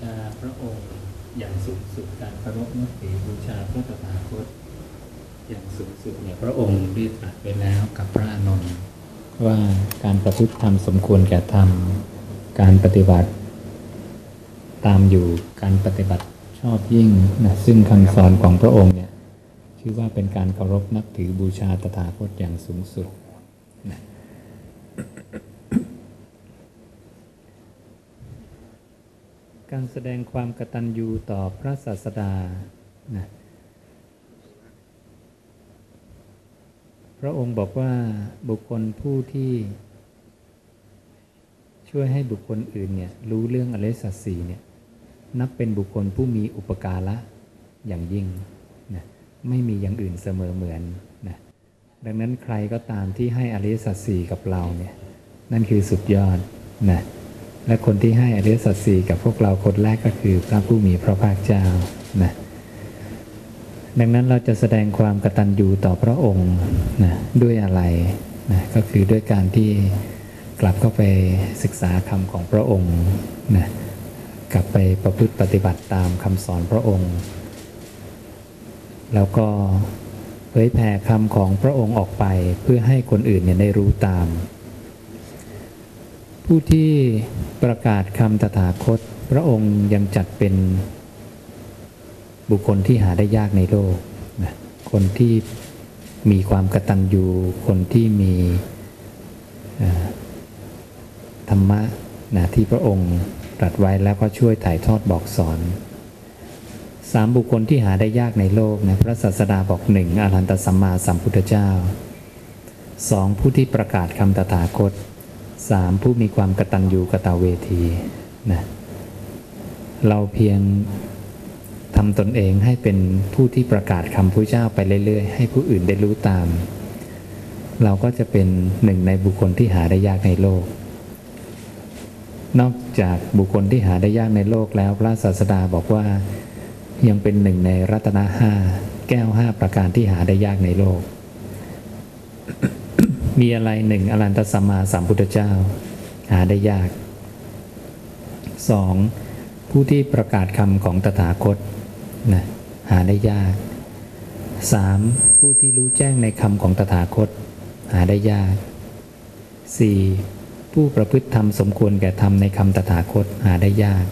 ชาพระองค์อย่างสูงสุดการเคารพนับถือบูชาพระตถาคตอย่างสูงสุดเนี่ยพระองค์ได้ตรัสไปแล้วกับพระอานนท์ว่าการประพฤติธรรมสมควรแก่ธรรม การปฏิบัติ ตามอยู่การปฏิบัติชอบยิ่งนะซึ่งคำสอนของพระองค์เนี่ยชื่อว่าเป็นการเคารพนับถือบูชาตถาคตอย่างสูงสุดนะ การแสดงความกตัญญูต่อพระศาสดานะพระองค์บอกว่าบุคคลผู้ที่ช่วยให้บุคคลอื่นเนี่ยรู้เรื่องอริสัจสี่เนี่ยนับเป็นบุคคลผู้มีอุปการะอย่างยิ่งนะไม่มีอย่างอื่นเสมอเหมือนนะดังนั้นใครก็ตามที่ให้อริสัจสี่กับเราเนี่ยนั่นคือสุดยอดนะ และคนที่ให้อริยสัจสี่กับพวกเราคนแรกก็คือพระผู้มีพระภาคเจ้านะดังนั้นเราจะแสดงความกตัญญูต่อพระองค์นะด้วยอะไรนะก็คือด้วยการที่กลับเข้าไปศึกษาคำของพระองค์นะกลับไปประพฤติปฏิบัติตามคำสอนพระองค์ แล้วก็เผยแผ่คำของพระองค์ออกไปเพื่อให้คนอื่นเนี่ยได้รู้ตาม ผู้ที่ประกาศคำตถาคต พระองค์ยังจัดเป็นบุคคลที่หาได้ยากในโลกนะคนที่มีความกระตัญญูคนที่มีธรรมะนะที่พระองค์ตรัสไว้แล้วก็ช่วยถ่ายทอดบอกสอนสามบุคคลที่หาได้ยากในโลกนะพระศาสดาบอกหนึ่งอรหันตสัมมาสัมพุทธเจ้าสองผู้ที่ประกาศคำตถาคต สามผู้มีความกตัญญูกตเวทีนะเราเพียงทำตนเองให้เป็นผู้ที่ประกาศคำพระเจ้าไปเรื่อยๆ ให้ผู้อื่นได้รู้ตาม เราก็จะเป็นหนึ่งในบุคคลที่หาได้ยากในโลก นอกจากบุคคลที่หาได้ยากในโลกแล้วพระศาสดาบอกว่ายังเป็นหนึ่งในรัตนห้าแก้วห้าประการที่หาได้ยากในโลก มีอะไรหนึ่งอรันตสัมมาสัมพุทธเจ้า หาได้ยากสองผู้ที่ประกาศคำของตถาคตนะหาได้ยาก 3. ผู้ที่รู้แจ้งในคำของตถาคต หาได้ยาก 4. ผู้ประพฤติธรรมสมควรแก่ธรรมในคำตถาคตหาได้ยาก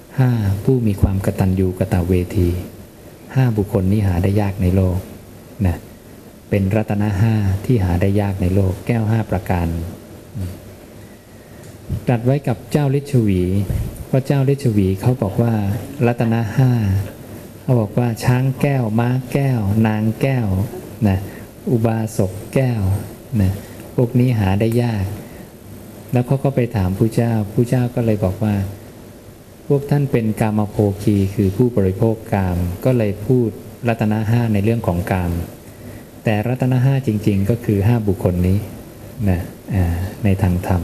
5. ผู้มีความกตัญญูกตเวที 5 บุคคลนี้หาได้ยากในโลกนะ เป็นรัตนะห้าที่หาได้ยากในโลกแก้วห้าประการตัดไว้กับเจ้าฤชวีพระเจ้าฤชวีเขาบอกว่า รัตนะห้าเขาบอกว่าช้างแก้วม้าแก้ว นางแก้วนะอุบาสกแก้วนะพวกนี้หาได้ยาก แล้วเขาก็ไปถามผู้เจ้าผู้เจ้าก็เลยบอกว่า พวกท่านเป็นกามโภคีคือผู้บริโภคกาม ก็เลยพูดรัตนะห้าในเรื่องของกาม แต่รัตนห้าจริง ๆ ก็คือห้าบุคคลนี้นะในทางธรรม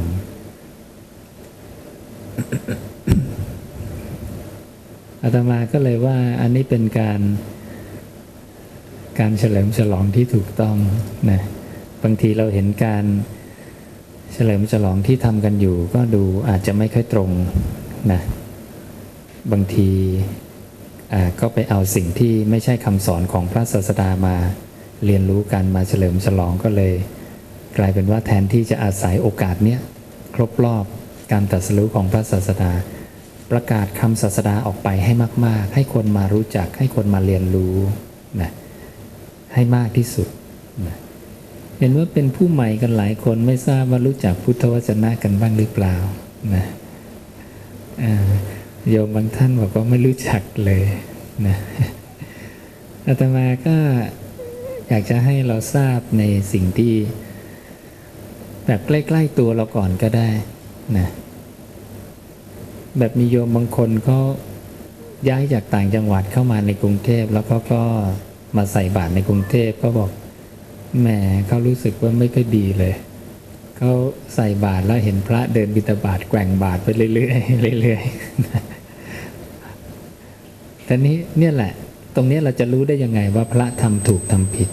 อาตมาก็เลยว่าอันนี้เป็นการการเฉลิมฉลองที่ถูกต้องนะบางทีเราเห็นการเฉลิมฉลองที่ทำกันอยู่ ก็ดูอาจจะไม่ค่อยตรงนะบางทีก็ไปเอาสิ่งที่ไม่ใช่คำสอนของพระศาสดามา เรียนรู้กันมาเฉลิมฉลองก็เลย กลายเป็นว่าแทนที่จะอาศัยโอกาสเนี้ยครบรอบการตรัสรู้ของพระศาสดา ประกาศคำศาสดาออกไปให้มาก ๆ ให้คนมารู้จัก ให้คนมาเรียนรู้นะให้มากที่สุดนะเห็นว่าเป็นผู้ใหม่กันหลายคนไม่ทราบว่ารู้จักพุทธวจนะกันบ้างหรือเปล่านะโยมบางท่านบอกว่าไม่รู้จักเลยนะอาตมาก็ อยากจะให้เราทราบในสิ่งที่ แบบใกล้ ๆ ตัวเราก่อนก็ได้นะแบบมีโยมบางคนเขาย้ายจากต่างจังหวัดเข้ามาในกรุงเทพแล้วเขาก็มาใส่บาตรในกรุงเทพก็บอกแหมเขารู้สึกว่าไม่ค่อยดีเลยเขาใส่บาตรแล้วเห็นพระเดินบิณฑบาตแกว่งบาตรไปเรื่อยๆเรื่อยๆแต่นี้เนี่ยแหละ ตรงนี้เราจะรู้ได้ยังไงว่าพระทำถูกทำผิด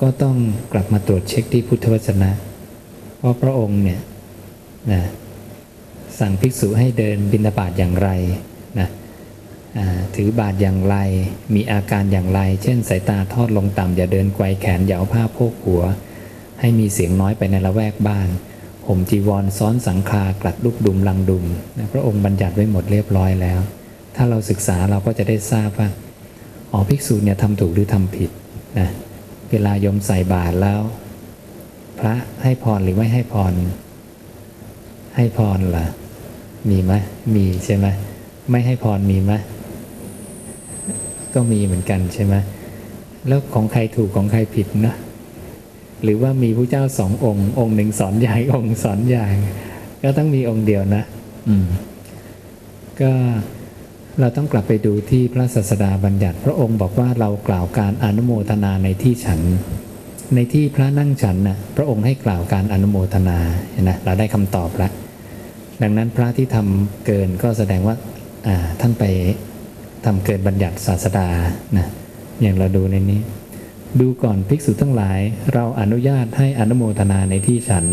ก็ต้องกลับมาตรวจเช็คที่พุทธวจนะเพราะพระองค์เนี่ยนะสั่งภิกษุให้เดินบิณฑบาตอย่างไรนะถือบาทอย่างไร มีอาการอย่างไร เช่นสายตาทอดลงต่ำอย่าเดินไกวแขนอย่าเอาผ้าโพกหัว ให้มีเสียงน้อยไปในละแวกบ้านห่มจีวรซ้อนสังคากลัดลูกดุมลังดุมนะพระองค์บัญญัติไว้หมดเรียบร้อยแล้ว ถ้าเราศึกษาเราก็จะได้ทราบว่า อ๋อภิกษุเนี่ยทำถูกหรือทำผิดนะเวลายมใส่บาตรแล้ว พระให้พรหรือไม่ให้พร ให้พรล่ะ มีไหมมีใช่ไหมไม่ให้พรมีไหมก็มีเหมือนกันใช่ไหมแล้วของใครถูกของใครผิดนะหรือว่ามีผู้เจ้าสององค์ องค์หนึ่งสอนใหญ่องค์สอนใหญ่ก็ต้องมีองค์เดียวนะ อืม ก็ เราต้องกลับไปดูที่พระศาสดาบัญญัติ พระองค์บอกว่าเรากล่าวการอนุโมทนาในที่ฉัน ในที่พระนั่งฉันนะ่ะพระองค์ให้กล่าวการอนุโมทนาเห็นไหมเราได้คำตอบแล้วดังนั้นพระที่ทำเกินก็แสดงว่าท่านไปทำเกินบัญญัติศาสดานะอย่างเราดูในนี้ ดูก่อนภิกษุทั้งหลาย เราอนุญาตให้อนุโมทนาในที่ฉัน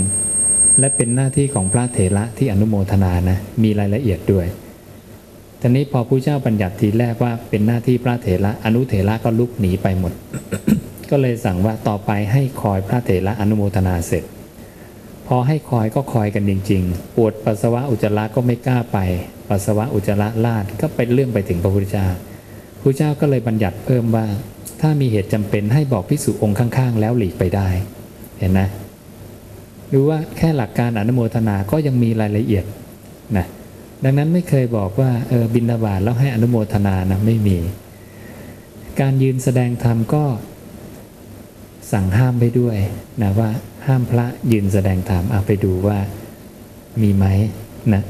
และเป็นหน้าที่ของพระเถระที่อนุโมทนานะมีรายละเอียดด้วย ทีนี้พอผู้เจ้าบัญญัติทีแรกว่าเป็นหน้าที่พระเถระอนุเถระก็ลุกหนีไปหมด ก็เลยสั่งว่าต่อไปให้คอยพระเถระอนุโมทนาเสร็จ พอให้คอยก็คอยกันจริง ๆ ปวดปัสสาวะอุจจาระก็ไม่กล้าไป ปัสสาวะอุจจาระลาดก็เป็นเรื่องไปถึงพระพุทธเจ้าพระเจ้าก็เลยบัญญัติเพิ่มว่า ถ้ามีเหตุจำเป็นให้บอกพิสุองค์ข้างๆ แล้วหลีกไปได้ เห็นนะดูว่าแค่หลักการอนุโมทนาก็ยังมีรายละเอียดนะ ดังนั้นไม่เคยบอกว่าเออบินาบาตแล้วให้อนุโมทนานะไม่มี การยืนแสดงธรรมก็สั่งห้ามไปด้วยนะว่าห้ามพระยืนแสดงธรรมเอาไปดูว่ามีไหมนะ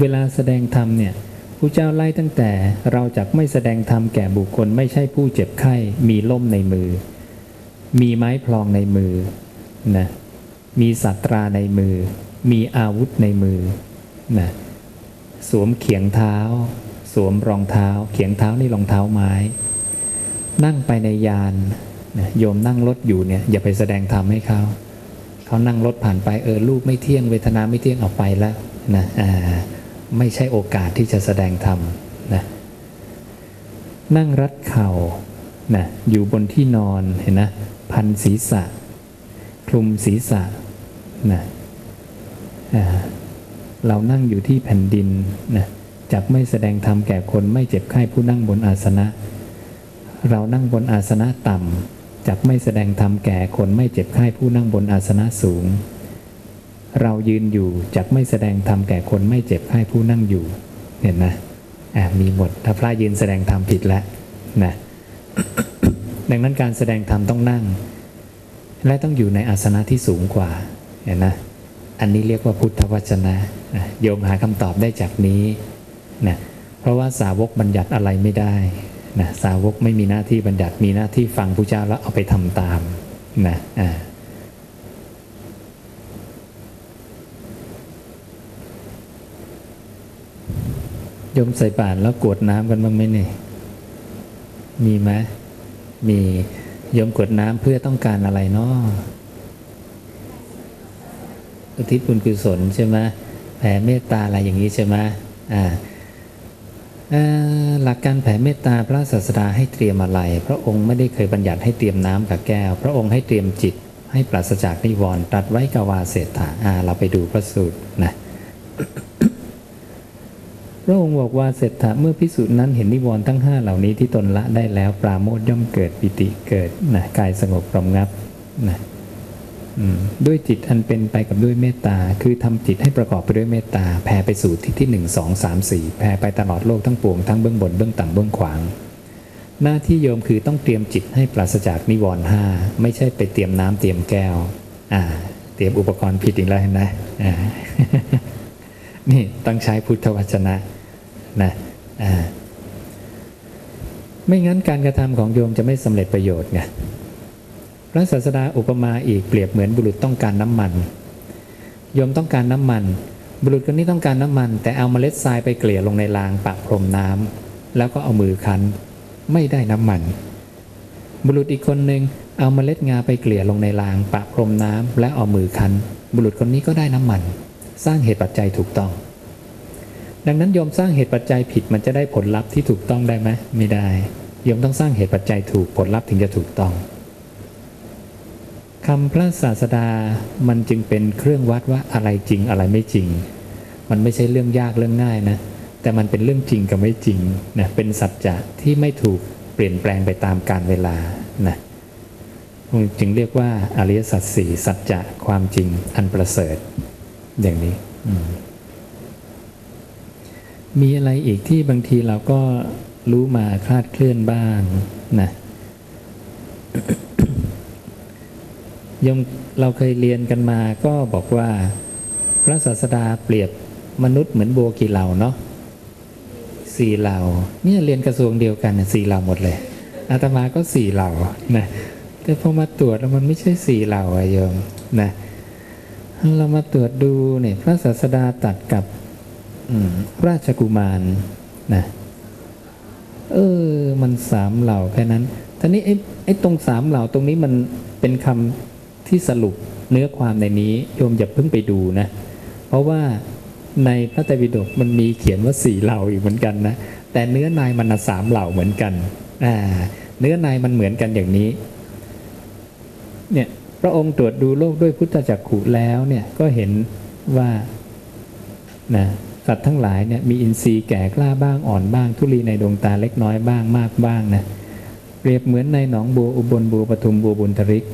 เวลาแสดงธรรมเนี่ยผู้เจ้าไล่ตั้งแต่เราจะไม่แสดงธรรมแก่บุคคล ไม่ใช่ผู้เจ็บไข้ มีล่มในมือ มีไม้พลองในมือนะ มีสัตราในมือ มีอาวุธในมือนะสวมเขียงเท้า สวมรองเท้า เขียงเท้านี่รองเท้าไม้ นั่งไปในยานนะโยมนั่งรถอยู่เนี่ยอย่าไปแสดงธรรมให้เขาเขานั่งรถผ่านไปเออลูกไม่เที่ยงเวทนาไม่เที่ยงออกไปแล้วนะอ่าไม่ใช่โอกาสที่จะแสดงธรรมนะนั่งรัดเข่านะอยู่บนที่นอนเห็นนะพันศีรษะ คลุมศีรษะ นะเรานั่งอยู่ที่แผ่นดินนะจักไม่แสดงธรรมแก่คนไม่เจ็บไข้ผู้นั่งบนอาสนะ เรานั่งบนอาสนะต่ำจักไม่แสดงธรรมแก่คนไม่เจ็บไข้ผู้นั่งบนอาสนะสูง เรายืนอยู่จักไม่แสดงธรรมแก่คนไม่เจ็บไข้ผู้นั่งอยู่เห็นไหมอ่ามีหมดถ้าพระยืนแสดงธรรมผิดแล้วนะดังนั้นการแสดงธรรมต้องนั่ง และต้องอยู่ในอาสนะที่สูงกว่า เห็นนะอันนี้เรียกว่าพุทธวจนะโยมหาคำตอบได้จากนี้นะเพราะว่าสาวกบัญญัติอะไรไม่ได้นะสาวกไม่มีหน้าที่บัญญัติมีหน้าที่ฟังพระเจ้าแล้วเอาไปทำตามนะอ่าโยมใส่บาตรแล้วกวดน้ำกันบ้างไหมเนี่ยมีไหมมีโยมกวดน้ำเพื่อต้องการอะไรเนาะ อุทิศบุญกุศลใช่ไหมแผ่เมตตาอะไรอย่างนี้ใช่ไหมอ่าหลักการแผ่เมตตาพระศาสดาให้เตรียมอะไร พระองค์ไม่ได้เคยบัญญัติให้เตรียมน้ำกับแก้ว พระองค์ให้เตรียมจิต ให้ปราศจากนิวรณ์ตัดไว้กวาเศรษฐาอ่าเราไปดูพระสูตรนะพระองค์บอกว่าเสร็จถะเมื่อพิสูจน์นั้นเห็นนิวรณ์ทั้งห้าเหล่านี้ที่ตนละได้แล้ว ปราโมทย่อมเกิดปิติเกิดนะกายสงบรมงับนะ ด้วยจิตอันเป็นไปกับด้วยเมตตา คือทำจิตให้ประกอบไปด้วยเมตตาแผ่ไปสู่ที่ที่หนึ่งสองสามสี่แผ่ไปตลอดโลกทั้งปวงทั้งเบื้องบนเบื้องต่ำเบื้องขวาง หน้าที่โยมคือต้องเตรียมจิตให้ปราศจากนิวรณ์ห้าไม่ใช่ไปเตรียมน้ำเตรียมแก้ว อ่า เตรียมอุปกรณ์ผิดอีกแล้วเห็นไหมอ่านี่ต้องใช้พุทธวจนะนะไม่งั้นการกระทำของโยมจะไม่สำเร็จประโยชน์ไง ระศาสดาอุปมาอีกเปรียบเหมือนบุรุษต้องการน้ำมันโยมต้องการน้ำมัน บุรุษคนนี้ต้องการน้ำมัน แต่เอาเมล็ดทรายไปเกลี่ยลงในรางปะพรมน้ำแล้วก็เอามือคั้น ไม่ได้น้ำมัน บุรุษอีกคนหนึ่งเอาเมล็ดงาไปเกลี่ยลงในรางปะพรมน้ำและเอามือคั้น บุรุษคนนี้ก็ได้น้ำมัน สร้างเหตุปัจจัยถูกต้อง ดังนั้นโยมสร้างเหตุปัจจัยผิดมันจะได้ผลลัพธ์ที่ถูกต้องได้ไหมไม่ได้โยมต้องสร้างเหตุปัจจัยถูกผลลัพธ์ถึงจะถูกต้อง คำพระศาสดามันจึงเป็นเครื่องวัดว่าอะไรจริงอะไรไม่จริง มันไม่ใช่เรื่องยากเรื่องง่ายนะ แต่มันเป็นเรื่องจริงกับไม่จริงนะเป็นสัจจะที่ไม่ถูกเปลี่ยนแปลงไปตามกาลเวลานะจึงเรียกว่าอริยสัจสี่สัจจะความจริงอันประเสริฐ อย่างนี้มีอะไรอีกที่บางทีเราก็รู้มาคลาดเคลื่อนบ้างนะ ยมเราเคยเรียนกันมาก็บอกว่า พระศาสดาเปรียบมนุษย์เหมือนโบกี่เหล่าเนาะสี่เหล่าเนี่ยเรียนกระทรวงเดียวกันสี่เหล่าหมดเลยอาตมาก็สี่เหล่านะแต่พอมาตรวจแล้วมันไม่ใช่สี่เหล่าอะโยมนะเรามาตรวจดูเนี่ยพระศาสดาตัดกับราชกุมารนะเออ มันสามเหล่าแค่นั้นท่านี้ไอ้ไอ้ตรงสามเหล่าตรงนี้มันเป็นคำ ที่สรุปเนื้อความในนี้โยมอย่าเพิ่งไปดูนะ เพราะว่าในพระไตรปิฎกมันมีเขียนว่าสี่เหล่าอีกเหมือนกันนะ แต่เนื้อในมันสามเหล่าเหมือนกันอ่าเนื้อในมันเหมือนกันอย่างนี้ เนี่ยพระองค์ตรวจดูโลกด้วยพุทธจักขุแล้วเนี่ยก็เห็นว่านะสัตว์ทั้งหลายเนี่ยมีอินทรีย์แก่กล้าบ้างอ่อนบ้าง ทุลีในดวงตาเล็กน้อยบ้างมากบ้างนะเปรียบเหมือนในหนองบัวอุบลบัวปทุมบัวบุญทริก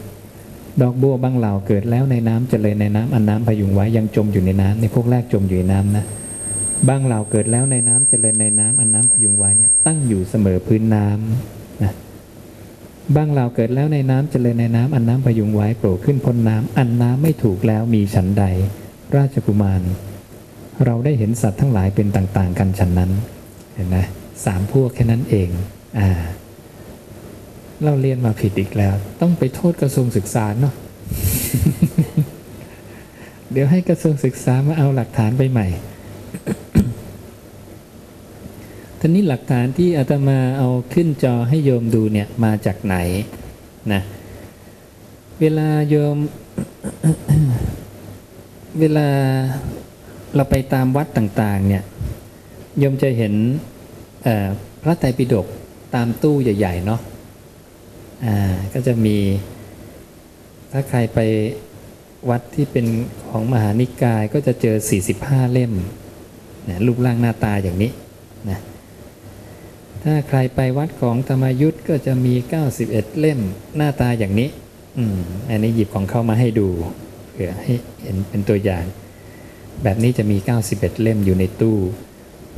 ดอกบัวบางเหล่าเกิดแล้วในน้ำเจริญในน้ำอันน้ำพยุงไว้ยังจมอยู่ในน้ำในพวกแรกจมอยู่ในน้ำนะบางเหล่าเกิดแล้วในน้ำเจริญในน้ำอันน้ำพยุงไว้เนี่ยตั้งอยู่เสมอพื้นน้ำนะบางเหล่าเกิดแล้วในน้ำเจริญในน้ำอันน้ำพยุงไว้โผล่ขึ้นพ้นน้ำอันน้ำไม่ถูกแล้วมีฉันใด ราชกุมาร เราได้เห็นสัตว์ทั้งหลายเป็นต่าง ๆ กันฉันนั้นเห็นไหมสามพวกแค่นั้นเองอ่า เราเรียนมาผิดอีกแล้ว ต้องไปโทษกระทรวงศึกษาเนาะเดี๋ยวให้กระทรวงศึกษามาเอาหลักฐานไปใหม่ทีนี้หลักฐานที่อาตมาเอาขึ้นจอให้โยมดูเนี่ยมาจากไหนนะเวลาโยม เวลาเราไปตามวัดต่าง ๆ เนี่ยโยมจะเห็นพระไตรปิฎกตามตู้ใหญ่ ๆ เนาะ อ่าก็จะมี ถ้าใครไปวัดที่เป็นของมหานิกายก็จะเจอ 45 เล่มนะรูปร่างหน้าตาอย่างนี้นะถ้าใครไปวัดของธรรมยุทธ์ก็จะมี 91 เล่มหน้าตาอย่างนี้อืมอันนี้หยิบของเข้ามาให้ดูเพื่อให้เห็นเป็นตัวอย่าง แบบนี้จะมี 91 เล่มอยู่ในตู้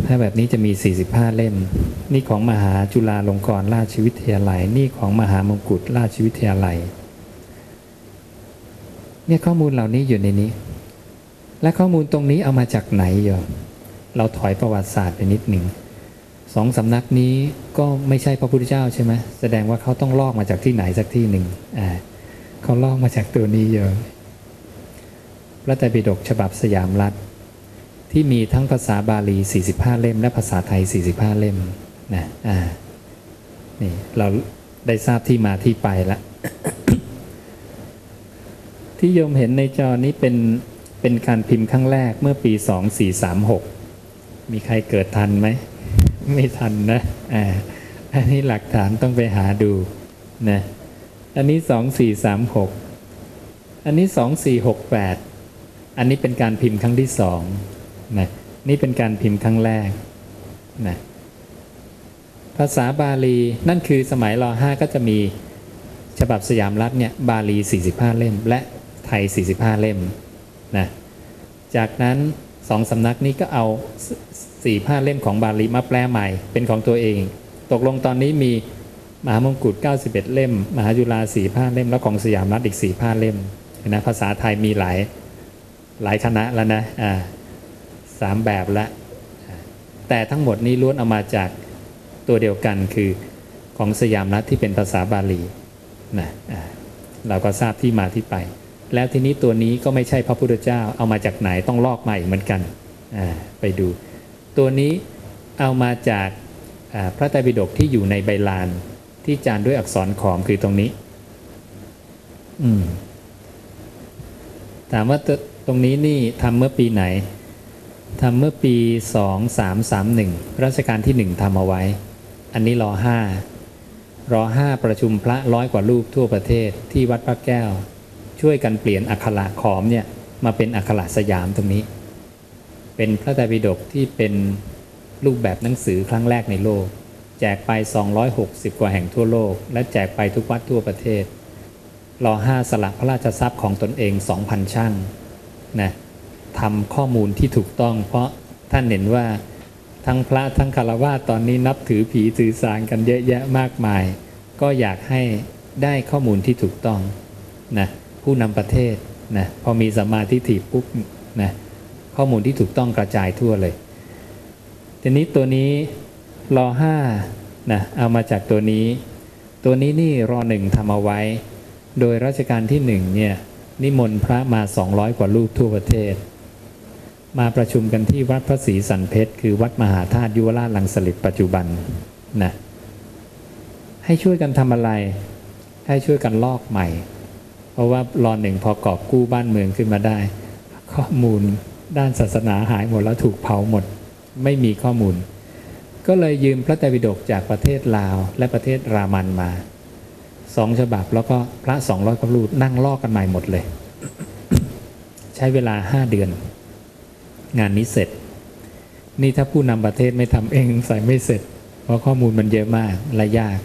ถ้าแบบนี้จะมี 45 เล่ม นี่ของมหาจุฬาลงกรณราชวิทยาลัย นี่ของมหามงกุฎราชวิทยาลัย เนี่ยข้อมูลเหล่านี้อยู่ในนี้ และข้อมูลตรงนี้เอามาจากไหนโยมเราถอยประวัติศาสตร์ไปนิดหนึ่งสองสำนักนี้ก็ไม่ใช่พระพุทธเจ้าใช่ไหมแสดงว่าเขาต้องลอกมาจากที่ไหนสักที่หนึ่งอ่าเขาลอกมาจากตัวนี้โยมพระไตรปิฎกฉบับสยามรัฐ ที่มีทั้งภาษาบาลี 45 เล่ม และภาษาไทย 45 เล่มนะอ่านี่เราได้ทราบที่มาที่ไปล้วที่โยมเห็นในจอนี้เป็นเป็นการพิมพ์ครั้งแรกเมื่อปี 2436 มีใครเกิดทันไหม ไม่ทันนะอ่าอันนี้หลักฐานต้องไปหาดูนะอันนี้ 2436 อันนี้ 2468 อันนี้เป็นการพิมพ์ครั้งที่สอง นะนี่เป็นการพิมพ์ครั้งแรกนะภาษาบาลีนั่นคือสมัยรห้าก็จะมีฉบับสยามรัฐเนี่ยบาลี 45 เล่ม และไทย 45 เล่มนะจากนั้นสองสำนักนี้ก็เอาสี่ผ้าเล่มของบาลีมาแปลใหม่เป็นของตัวเอง ตกลงตอนนี้มีมหามงกุฎ91 เล่ม มหาจุฬาสี่ผ้าเล่ม แล้วของสยามรัฐอีกสี่ผ้าเล่มนะภาษาไทยมีหลายหลายคณะแล้วนะอ่า สามแบบละ แต่ทั้งหมดนี้ล้วนเอามาจากตัวเดียวกันคือของสยามรัฐที่เป็นภาษาบาลีนะเราก็ทราบที่มาที่ไป แล้วทีนี้ตัวนี้ก็ไม่ใช่พระพุทธเจ้า เอามาจากไหนต้องลอกมาอีกเหมือนกันไปดู ตัวนี้เอามาจากพระไตรปิฎกที่อยู่ในใบลานที่จานด้วยอักษรขอมคือตรงนี้ถามว่าตรงนี้นี่ทำเมื่อปีไหน ทำเมื่อปีสองสามสามหนึ่งรัชกาลที่หนึ่งทำเอาไว้ อันนี้รอห้ารอห้าประชุมพระร้อยกว่ารูปทั่วประเทศที่วัดพระแก้ว ช่วยกันเปลี่ยนอักขระขอมเนี่ยมาเป็นอักขระสยามตรงนี้ เป็นพระไตรปิฎกที่เป็นรูปแบบหนังสือครั้งแรกในโลก แจกไป 260 กว่าแห่งทั่วโลก และแจกไปทุกวัดทั่วประเทศรอห้าสละพระราชทรัพย์ของตนเอง 2,000 ช่างนะ ทำข้อมูลที่ถูกต้อง เพราะท่านเห็นว่าทั้งพระทั้งคารวะตอนนี้นับถือผีถือสางกันเยอะแยะมากมาย ก็อยากให้ได้ข้อมูลที่ถูกต้องนะผู้นำประเทศนะพอมีสมาธิถิปุ๊บนะข้อมูลที่ถูกต้องกระจายทั่วเลยทีนี้ตัวนี้รอห้านะเอามาจากตัวนี้ ตัวนี้นี่รอหนึ่งทำเอาไว้ โดยรัชกาลที่หนึ่งเนี่ยนิมนต์พระมา 200 กว่ารูปทั่วประเทศ มาประชุมกันที่วัดพระศรีสันเพชรคือวัดมหาธาตุยุวราชลังสลิดปัจจุบันนะให้ช่วยกันทำอะไร ให้ช่วยกันลอกใหม่ เพราะว่ารอนหนึ่งพอกอบกู้บ้านเมืองขึ้นมาได้ ข้อมูลด้านศาสนาหายหมดแล้วถูกเผาหมด ไม่มีข้อมูล ก็เลยยืมพระไตรปิฎกจากประเทศลาวและประเทศรามันมาสองฉบับแล้วก็พระสองร้อยกรูปนั่งลอกกันใหม่หมดเลย ใช้เวลาห้าเดือน งานนี้เสร็จ นี่ถ้าผู้นำประเทศไม่ทำเองใส่ไม่เสร็จ เพราะข้อมูลมันเยอะมากและยาก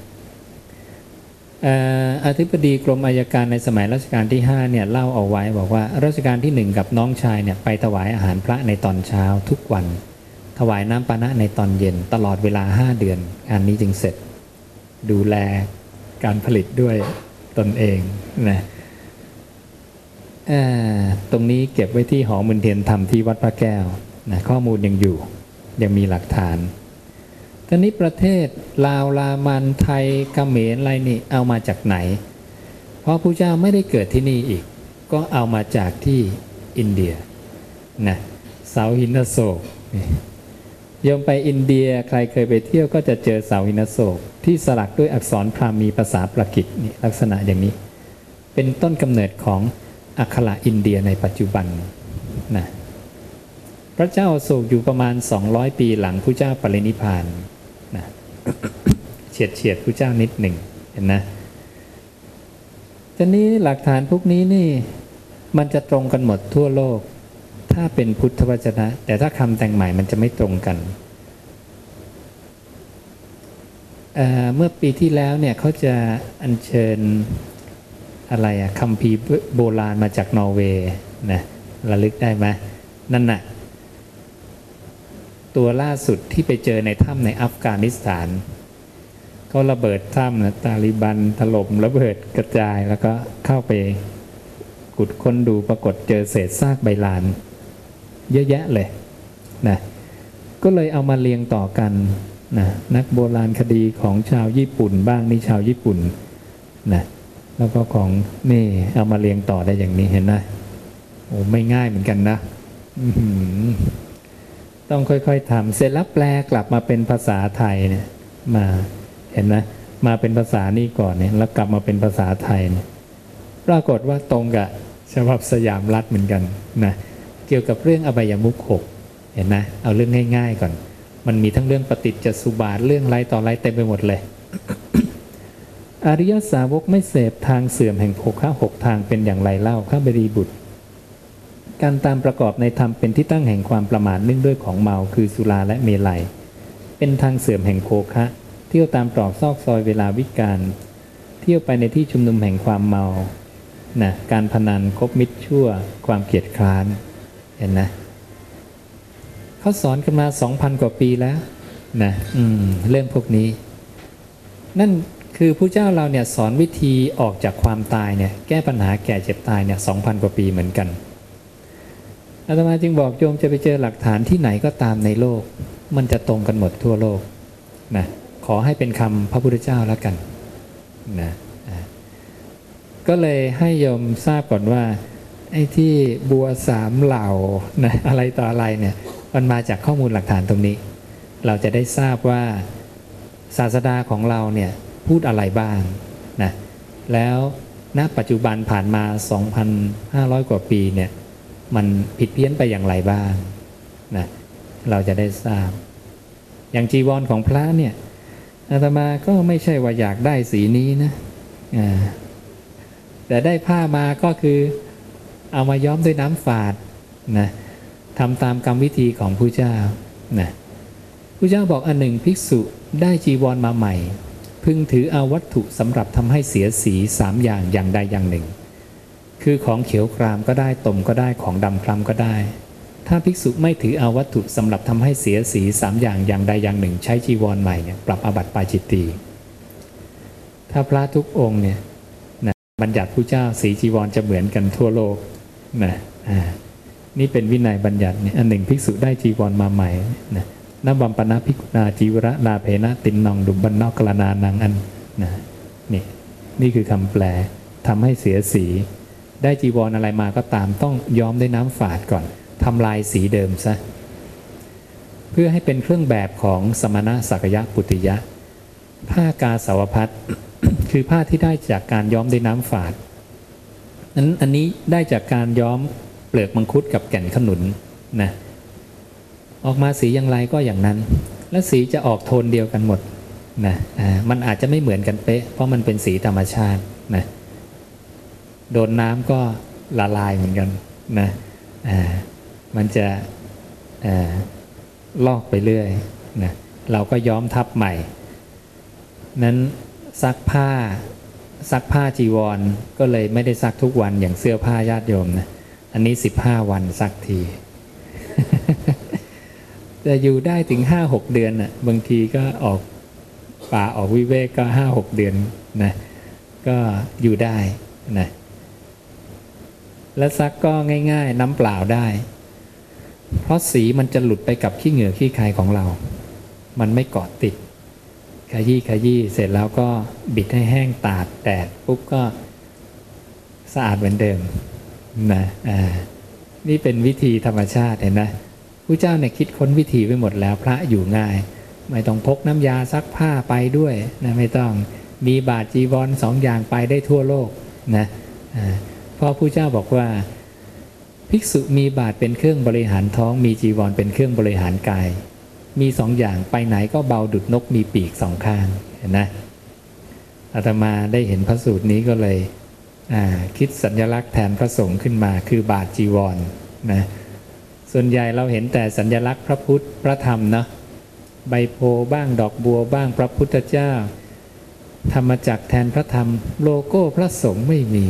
อธิบดีกรมอายการในสมัยรัชกาลที่5เนี่ยเล่าเอาไว้บอกว่ารัชกาลที่ 1 กับน้องชายเนี่ยไปถวายอาหารพระในตอนเช้าทุกวัน ถวายน้ำปานะในตอนเย็นตลอดเวลา 5 เดือนงานนี้จึงเสร็จ ดูแลการผลิตด้วยตนเองนะ ตรงนี้เก็บไว้ที่หอมุนเทียนธรรมที่วัดพระแก้วนะข้อมูลยังอยู่ ยังมีหลักฐานตอนนี้ประเทศลาวลามันไทยกเขมรอะไรนี่เอามาจากไหน เพราะพระเจ้าไม่ได้เกิดที่นี่อีก ก็เอามาจากที่อินเดียนะเสาหินโศกยมไปอินเดียใครเคยไปเที่ยวก็จะเจอเสาหินโศก ที่สลักด้วยอักษรพราหมีภาษาประกิตนี่ลักษณะอย่างนี้ เป็นต้นกำเนิดของ อักขระอินเดียในปัจจุบันนะพระเจ้าโศกอยู่ประมาณ 200 ปีหลังพระเจ้าปรินิพานนะเฉียดเฉียดพระเจ้านิดหนึ่งเห็นนะทีนี้หลักฐานพวกนี้นี่มันจะตรงกันหมดทั่วโลก ถ้าเป็นพุทธวจนะ แต่ถ้าคำแต่งใหม่มันจะไม่ตรงกันเเมื่อปีที่แล้วเนี่ยเขาจะอัญเชิญ อะไรอะคำพีโบราณมาจากนอร์เวย์นะระลึกได้ไหมนั่นน่ะตัวล่าสุดที่ไปเจอในถ้ำในอัฟกานิสถาน ก็ระเบิดถ้ำนะตาลิบันถล่มระเบิดกระจายแล้วก็เข้าไปขุดค้นดูปรากฏเจอเศษซากใบลาน เยอะแยะเลยนะก็เลยเอามาเรียงต่อกันนะนักโบราณคดีของชาวญี่ปุ่นบ้างนี่ชาวญี่ปุ่นนะ แล้วก็ของนี่เอามาเรียงต่อได้อย่างนี้เห็นไหมโอ้ไม่ง่ายเหมือนกันนะต้องค่อยๆทำเสร็จแล้วแปลกลับมาเป็นภาษาไทยเนี่ย มาเห็นไหมมาเป็นภาษานี่ก่อนเนี่ย แล้วกลับมาเป็นภาษาไทยเนี่ยปรากฏว่าตรงกับฉบับสยามรัฐเหมือนกันนะเกี่ยวกับเรื่องอบายมุขหกเห็นไหมเอาเรื่องง่าย ๆ ก่อน มันมีทั้งเรื่องปฏิจจสุบาทเรื่องไรต่อไรเต็มไปหมดเลย อริยสาวกไม่เสพทางเสื่อมแห่งโภคะหกทางเป็นอย่างไรเล่าข้าบดีบุตร การตามประกอบในธรรมเป็นที่ตั้งแห่งความประมาทเนื่องด้วยของเมาคือสุราและเมลัย เป็นทางเสื่อมแห่งโภคะ เที่ยวตามตรอกซอกซอยเวลาวิกาลเที่ยวไปในที่ชุมนุมแห่งความเมานะการพนันคบมิตรชั่ว ความเกียดคร้านเห็นนะเขาสอนกันมาสองพันกว่าปีแล้วนะเรื่องพวกนี้ นั่น คือผู้เจ้าเราเนี่ยสอนวิธีออกจากความตายเนี่ยแก้ปัญหาแก่เจ็บตายเนี่ยสองพันกว่าปีเหมือนกันอาตมาจึงบอกโยมจะไปเจอหลักฐานที่ไหนก็ตามในโลก มันจะตรงกันหมดทั่วโลกนะขอให้เป็นคำพระพุทธเจ้าแล้วกันนะก็เลยให้โยมทราบก่อนว่าไอ้ที่บัวสามเหล่านะอะไรต่ออะไรเนี่ยมันมาจากข้อมูลหลักฐานตรงนี้ เราจะได้ทราบว่าศาสดาของเราเนี่ย พูดอะไรบ้างนะแล้วณปัจจุบันผ่านมา 2,500 กว่าปีเนี่ยมันผิดเพี้ยนไปอย่างไรบ้างนะเราจะได้ทราบ อย่างจีวรของพระเนี่ยอาตมาก็ไม่ใช่ว่าอยากได้สีนี้นะแต่ได้ผ้ามาก็คือเอามาย้อมด้วยน้ำฝาดนะทำตามกรรมวิธีของผู้เจ้านะผู้เจ้าบอกอันหนึ่งภิกษุได้จีวรมาใหม่ พึงถือเอาวัตถุสำหรับทำให้เสียสีสามอย่างอย่างใดอย่างหนึ่ง คือของเขียวครามก็ได้ตมก็ได้ของดำคล้ำก็ได้ ถ้าภิกษุไม่ถือเอาวัตถุสำหรับทำให้เสียสีสามอย่างอย่างใดอย่างหนึ่ง ใช้จีวรใหม่เนี่ยปรับอาบัติปาจิตตีถ้าพระทุกองค์เนี่ยนะบัญญัติผู้เจ้าสีจีวรจะเหมือนกันทั่วโลกนะนี่เป็นวินัยบัญญัติเนี่ยอันหนึ่งภิกษุได้จีวรมาใหม่นะ นบัมปนาภิกนาจีวระนาเพนะตินนองดุบันนอกกลนานังอันนะนี่นี่คือคำแปลทำให้เสียสี ได้จีวรออะไรมาก็ตามต้องย้อมด้วยน้ำฝาดก่อนทำลายสีเดิมซะเพื่อให้เป็นเครื่องแบบของสมณะสักยะปุติยะ ผ้ากาสาวพัดคือผ้าที่ได้จากการย้อมด้วยน้ำฝาดนั้นอันนี้ได้จากการย้อมเปลือกมังคุดกับแก่นขนุนนะ ออกมาสีอย่างไรก็อย่างนั้น และสีจะออกโทนเดียวกันหมดนะมันอาจจะไม่เหมือนกันเป๊ะ เพราะมันเป็นสีธรรมชาตินะโดนน้ำก็ละลายเหมือนกันนะมันจะลอกไปเรื่อยนะเราก็ย้อมทับใหม่ นั้นซักผ้าซักผ้าจีวร ก็เลยไม่ได้ซักทุกวันอย่างเสื้อผ้าญาติโยมนะ อันนี้สิบห้าวันซักที แต่อยู่ได้ถึงห้าหกเดือนน่ะบางทีก็ออกป่าออกวิเวกก็ห้าหกเดือนนะก็อยู่ได้นะและซักก็ง่าย ๆ น้ำเปล่าได้ เพราะสีมันจะหลุดไปกับขี้เหงื่อขี้ใครของเรา มันไม่เกาะติดขยี้ขยี้เสร็จแล้วก็บิดให้แห้งตากแดดปุ๊บก็สะอาดเหมือนเดิมนะอ่านี่เป็นวิธีธรรมชาติเห็นไหม พระเจ้าเนี่ยคิดค้นวิธีไว้หมดแล้วพระอยู่ง่าย ไม่ต้องพกน้ำยาซักผ้าไปด้วยนะไม่ต้องมีบาทจีวรสองอย่างไปได้ทั่วโลกนะเพราะผู้เจ้าบอกว่า ภิกษุมีบาทเป็นเครื่องบริหารท้อง มีจีวรเป็นเครื่องบริหารกาย มีสองอย่างไปไหนก็เบาดุดนกมีปีกสองข้างเห็นนะอาตมาได้เห็นพระสูตรนี้ก็เลยคิดสัญลักษณ์แทนพระสงฆ์ขึ้นมาคือบาทจีวรนะ ส่วนใหญ่เราเห็นแต่สัญลักษณ์พระพุทธพระธรรมนะใบโพบ้างดอกบัวบ้างพระพุทธเจ้า ธรรมจักแทนพระธรรม โลโก้พระสงฆ์ไม่มี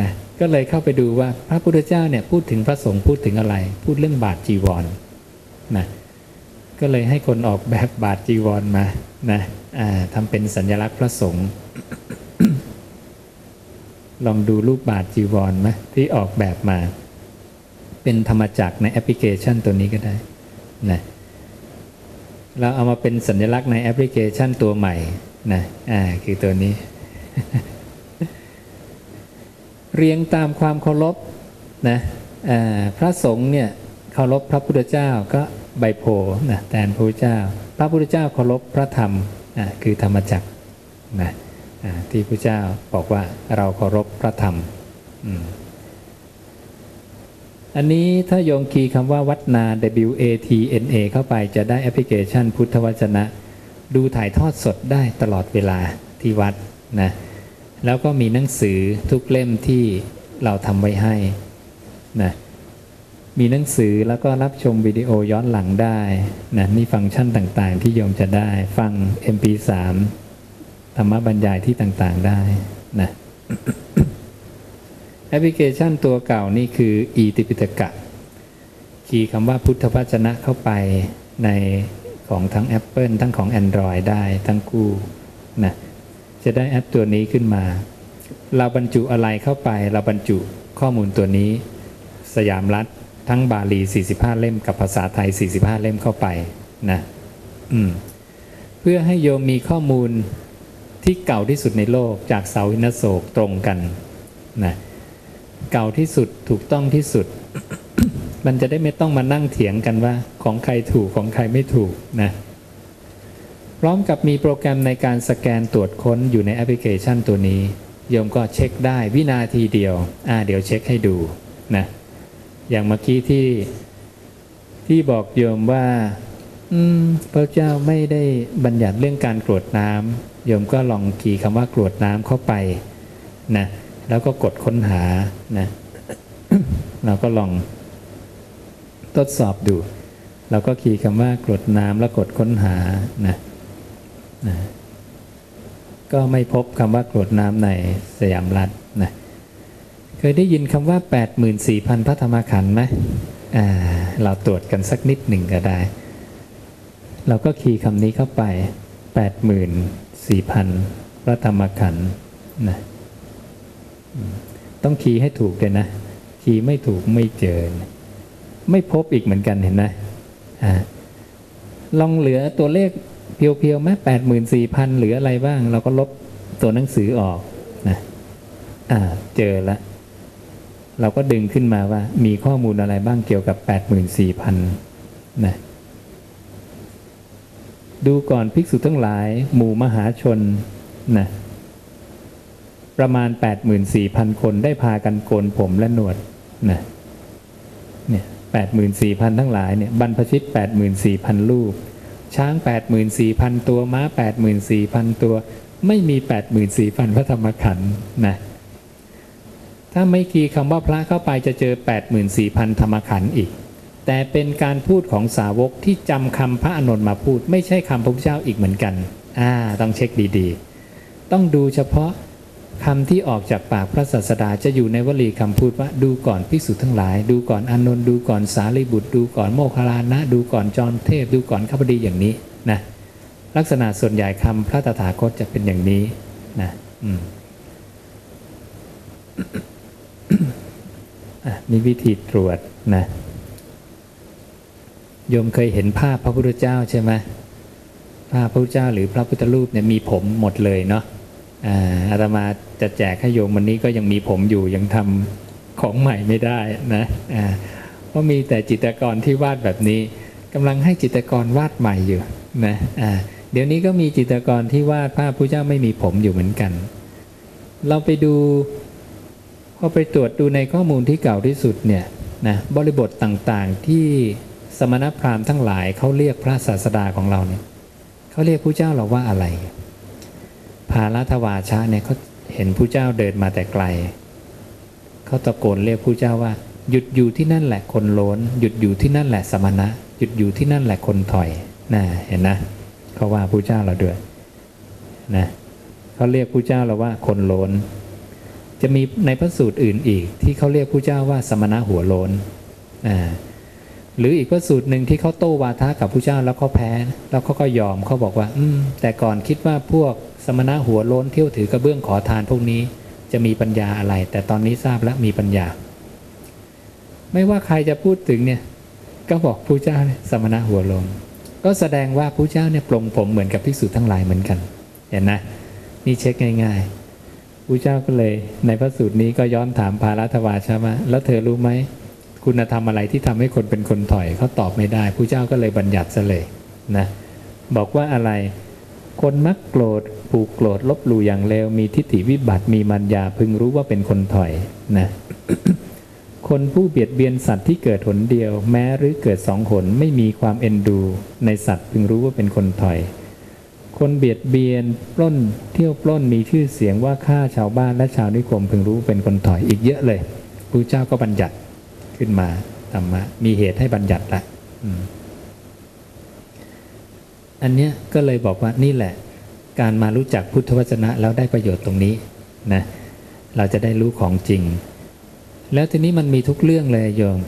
นะก็เลยเข้าไปดูว่าพระพุทธเจ้าเนี่ยพูดถึงพระสงฆ์พูดถึงอะไร พูดเรื่องบาทจีวรนะก็เลยให้คนออกแบบบาทจีวรมานะทำเป็นสัญลักษณ์พระสงฆ์ลองดูรูปบาทจีวรไหมที่ออกแบบมา เป็นธรรมจักรในแอปพลิเคชันตัวนี้ก็ได้นะเราเอามาเป็นสัญลักษณ์ในแอปพลิเคชันตัวใหม่นะอ่าคือตัวนี้ เรียงตามความเคารพนะพระสงฆ์เนี่ยเคารพพระพุทธเจ้าก็ใบโพนะแทนพระพุทธเจ้า พระพุทธเจ้าเคารพพระธรรมคือธรรมจักรนะที่พระเจ้าบอกว่าเราเคารพพระธรรมอัันนี้ถ้าโยงคีย์คำว่าวัดนา W A T N A เข้าไปจะได้แอปพลิเคชันพุทธวจนะ ดูถ่ายทอดสดได้ตลอดเวลาที่วัดนะแล้วก็มีหนังสือทุกเล่มที่เราทำไว้ให้นะมีหนังสือแล้วก็รับชมวิดีโอย้อนหลังได้นะนี่ฟังก์ชันต่างๆ ที่โยมจะได้ฟัง MP3 ธรรมบรรยายที่ต่างๆได้นะ แอปพลิเคชันตัวเก่านี่คืออีติปิตกะ คีย์คำว่าพุทธวจนะเข้าไปในของทั้ง Apple ทั้งของ Android ได้ทั้งคู่นะจะได้แอปตัวนี้ขึ้นมา เราบรรจุอะไรเข้าไป เราบรรจุข้อมูลตัวนี้ สยามรัฐทั้งบาลี 45 เล่มกับภาษาไทย 45 เล่มเข้าไปนะอืมเพื่อให้โยมมีข้อมูลที่เก่าที่สุดในโลกจากเสาหินโศกตรงกันนะ เก่าที่สุดถูกต้องที่สุด มันจะได้ไม่ต้องมานั่งเถียงกันว่า ของใครถูกของใครไม่ถูกนะพร้อมกับมีโปรแกรมในการสแกนตรวจค้นอยู่ในแอปพลิเคชันตัวนี้โยมก็เช็คได้วินาทีเดียว อ่าเดี๋ยวเช็คให้ดูนะอย่างเมื่อกี้ที่ที่บอกโยมว่า อืมพระเจ้าไม่ได้บัญญัติเรื่องการกรวดน้ำโยมก็ลองขีย์คำว่ากรวดน้ำเข้าไปนะ แล้วก็กดค้นหานะเราก็ลองทดสอบดู เราก็คีย์คำว่ากรวดน้ำแล้วกดค้นหานะนะก็ไม่พบคำว่ากรวดน้ำในสยามรัฐนะเคยได้ยินคำว่า 84,000พระธรรมขันธ์ไหมอ่าเราตรวจกันสักนิดหนึ่งก็ได้ เราก็คีย์คำนี้เข้าไป 84,000พระธรรมขันธ์นะ ต้องคีย์ให้ถูกเลยนะ คีย์ไม่ถูกไม่เจอ ไม่พบอีกเหมือนกันเห็นไหมอลองเหลือตัวเลขเพียวๆไหมแปดหมื่นสี่พันหรืออะไรบ้าง เราก็ลบตัวหนังสือออกนะอ่า เจอแล้วเราก็ดึงขึ้นมาว่า มีข้อมูลอะไรบ้างเกี่ยวกับแปดหมื่นสี่พันนะดูก่อนภิกษุทั้งหลาย หมู่มหาชนนะ ประมาณ 84,000 คนได้พากันโกนผมและหนวดนะเนี่ย84,000 ทั้งหลายเนี่ยบรรพชิต 84,000 ลูก ช้าง 84,000 ตัวม้า 84,000 ตัว ไม่มี 84,000 พระธรรมขันธ์นะถ้าไม่คีคำว่าพระเข้าไปจะเจอ 84,000 ธรรมขันธ์อีก แต่เป็นการพูดของสาวกที่จำคำพระอนุ์มาพูด ไม่ใช่คำพระพุทธเจ้าอีกเหมือนกันอ่าต้องเช็คดีๆ ต้องดูเฉพาะ คำที่ออกจากปากพระศาสดาจะอยู่ในวลีคำพูดว่าดูก่อนภิกษุทั้งหลาย ดูก่อนอานนท์ดูก่อนสารีบุตร ดูก่อนโมคคลานะ ดูก่อนจอมเทพ ดูก่อนข้าพดีอย่างนี้นะลักษณะส่วนใหญ่คำพระตถาคตจะเป็นอย่างนี้นะอืมอะนี่วิธีตรวจนะโยมเคยเห็นภาพพระพุทธเจ้าใช่ไหมภาพพระพุทธเจ้าหรือพระพุทธรูปเนี่ยมีผมหมดเลยเนาะอ่าอาตมา จะแจกให้โยมวันนี้ก็ยังมีผมอยู่ยังทำของใหม่ไม่ได้นะเพราะมีแต่จิตรกรที่วาดแบบนี้กำลังให้จิตรกรวาดใหม่อยู่นะเดี๋ยวนี้ก็มีจิตรกรที่วาดภาพพระเจ้าไม่มีผมอยู่เหมือนกัน เราไปดูพอไปตรวจดูในข้อมูลที่เก่าที่สุดเนี่ยนะบริบทต่างๆที่สมณพราหมณ์ทั้งหลายเขาเรียกพระศาสดาของเราเนี่ยเขาเรียกผู้เจ้าเราว่าอะไร ภาลัทวาชะเนี่ยเขา เห็นผู้เจ้าเดินมาแต่ไกล เขาตะโกนเรียกผู้เจ้าว่า หยุดอยู่ที่นั่นแหละคนโลนหยุดอยู่ที่นั่นแหละสมณะ หยุดอยู่ที่นั่นแหละคนถอยนะเห็นนะเขาว่าผู้เจ้าเราด้วยนะเขาเรียกผู้เจ้าเราว่าคนโลนจะมีในพระสูตรอื่นอีก ที่เขาเรียกผู้เจ้าว่าสมณะหัวโลนอ่าหรืออีกพระสูตรหนึ่งที่เขาโต้วาทะกับผู้เจ้าแล้วเขาแพ้ แล้วเขาก็ยอมเขาบอกว่า อืมแต่ก่อนคิดว่าพวก สมณะหัวโล้นเที่ยวถือกระเบื้องขอทานพวกนี้จะมีปัญญาอะไร แต่ตอนนี้ทราบแล้วมีปัญญา ไม่ว่าใครจะพูดถึงเนี่ยก็บอกผู้เจ้าสมณะหัวโลนก็แสดงว่าผู้เจ้าเนี่ยปลงผมเหมือนกับภิกษุทั้งหลายเหมือนกันเห็นนะนี่เช็คง่ายๆผู้เจ้าก็เลยในพระสูตรนี้ก็ย้อนถามภารัตวาชามาแล้วเธอรู้ไหมคุณธรรมอะไรที่ทำให้คนเป็นคนถอยเขาตอบไม่ได้ผู้เจ้าก็เลยบัญญัติซะเลยนะบอกว่าอะไร คนมักโกรธผูกโกรธลบหลู่อย่างเลวมีทิฏฐิวิบัติมีมัญญาพึงรู้ว่าเป็นคนถอยนะคนผู้เบียดเบียนสัตว์ที่เกิดหนเดียว แม้หรือเกิดสองหนไม่มีความเอ็นดู ในสัตว์พึงรู้ว่าเป็นคนถอย คนเบียดเบียนปล้นเที่ยวปล้นมีชื่อเสียงว่าฆ่าชาวบ้านและชาวนิคมพึงรู้เป็นคนถอยอีกเยอะเลยพระเจ้าก็บัญญัติขึ้นมาธรรมะมีเหตุให้บัญญัติละอืม อันเนี้ยก็เลยบอกว่านี่แหละ การมารู้จักพุทธวจนะแล้วได้ประโยชน์ตรงนี้นะเราจะได้รู้ของจริง แล้วทีนี้มันมีทุกเรื่องเลยโยม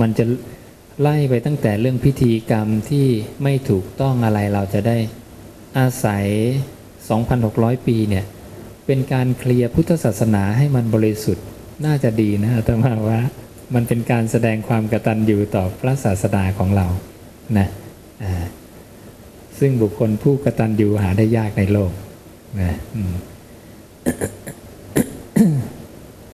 มันจะไล่ไปตั้งแต่เรื่องพิธีกรรมที่ไม่ถูกต้องอะไรเราจะได้อาศัย 2,600 ปีเนี่ยเป็นการเคลียร์พุทธศาสนาให้มันบริสุทธิ์น่าจะดีนะอาตมาว่ามันเป็นการแสดงความกตัญญูต่อพระศาสดาของเรานะอ่า ซึ่งบุคคลผู้กระตันอยู่หาได้ยากในโลกนะ